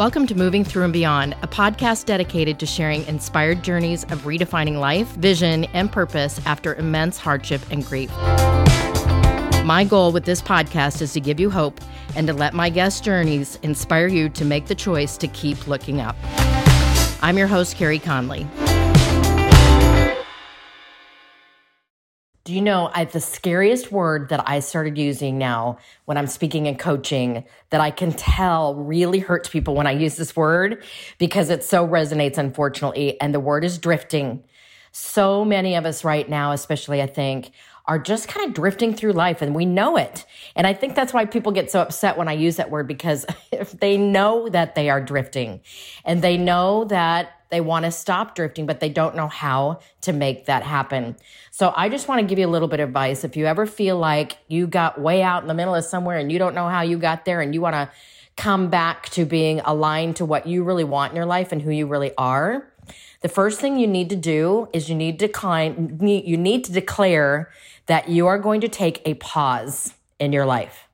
Welcome to Moving Through and Beyond, a podcast dedicated to sharing inspired journeys of redefining life, vision, and purpose after immense hardship and grief. My goal with this podcast is to give you hope and to let my guest journeys inspire you to make the choice to keep looking up. I'm your host, Carey Conley. Do you know I, the scariest word that I started using now when I'm speaking and coaching that I can tell really hurts people when I use this word because it so resonates, unfortunately, and the word is drifting. So many of us right now, especially I think, are just kind of drifting through life and we know it. And I think that's why people get so upset when I use that word because if they know that they are drifting and they know that they want to stop drifting, but they don't know how to make that happen. So I just want to give you a little bit of advice. If you ever feel like you got way out in the middle of somewhere and you don't know how you got there and you want to come back to being aligned to what you really want in your life and who you really are, the first thing you need to do is you need to decline, you need to declare that you are going to take a pause in your life.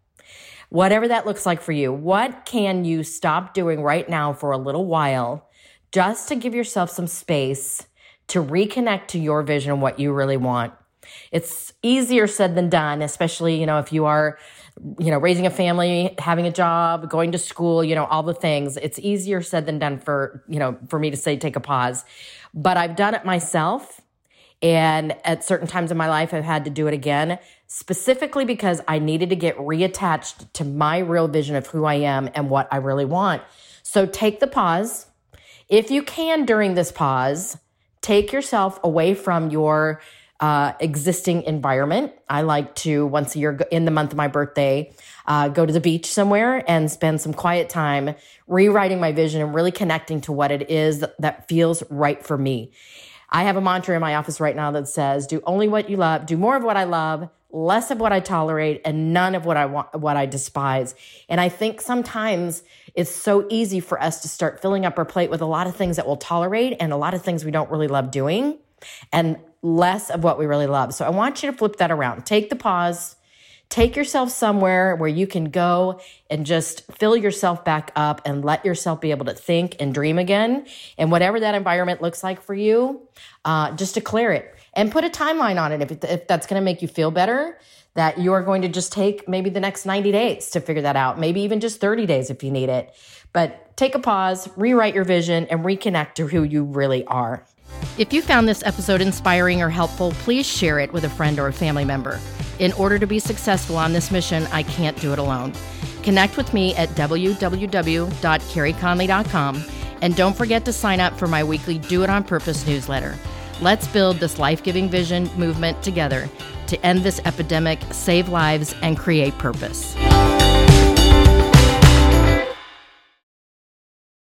Whatever that looks like for you, what can you stop doing right now for a little while just to give yourself some space to reconnect to your vision what you really want? It's easier said than done, especially, you know, if you are, you know, raising a family, having a job, going to school, you know, all the things. It's easier said than done for, you know, for me to say take a pause. But I've done it myself and at certain times in my life, I've had to do it again, specifically because I needed to get reattached to my real vision of who I am and what I really want. So take the pause. If you can during this pause, take yourself away from your uh, existing environment. I like to once a year in the month of my birthday, uh, go to the beach somewhere and spend some quiet time rewriting my vision and really connecting to what it is that feels right for me. I have a mantra in my office right now that says, do only what you love, do more of what I love, less of what I tolerate, and none of what I want, what I despise. And I think sometimes it's so easy for us to start filling up our plate with a lot of things that we'll tolerate and a lot of things we don't really love doing and less of what we really love. So I want you to flip that around. Take the pause, Take yourself somewhere where you can go and just fill yourself back up and let yourself be able to think and dream again. And whatever that environment looks like for you, uh, just declare it and put a timeline on it if, if that's going to make you feel better. That you are going to just take maybe the next 90 days to figure that out, maybe even just 30 days if you need it. But take a pause, rewrite your vision, and reconnect to who you really are. If you found this episode inspiring or helpful, please share it with a friend or a family member. In order to be successful on this mission, I can't do it alone. Connect with me at www.careyconley.com and don't forget to sign up for my weekly Do It On Purpose newsletter. Let's build this life giving vision movement together to end this epidemic, save lives, and create purpose.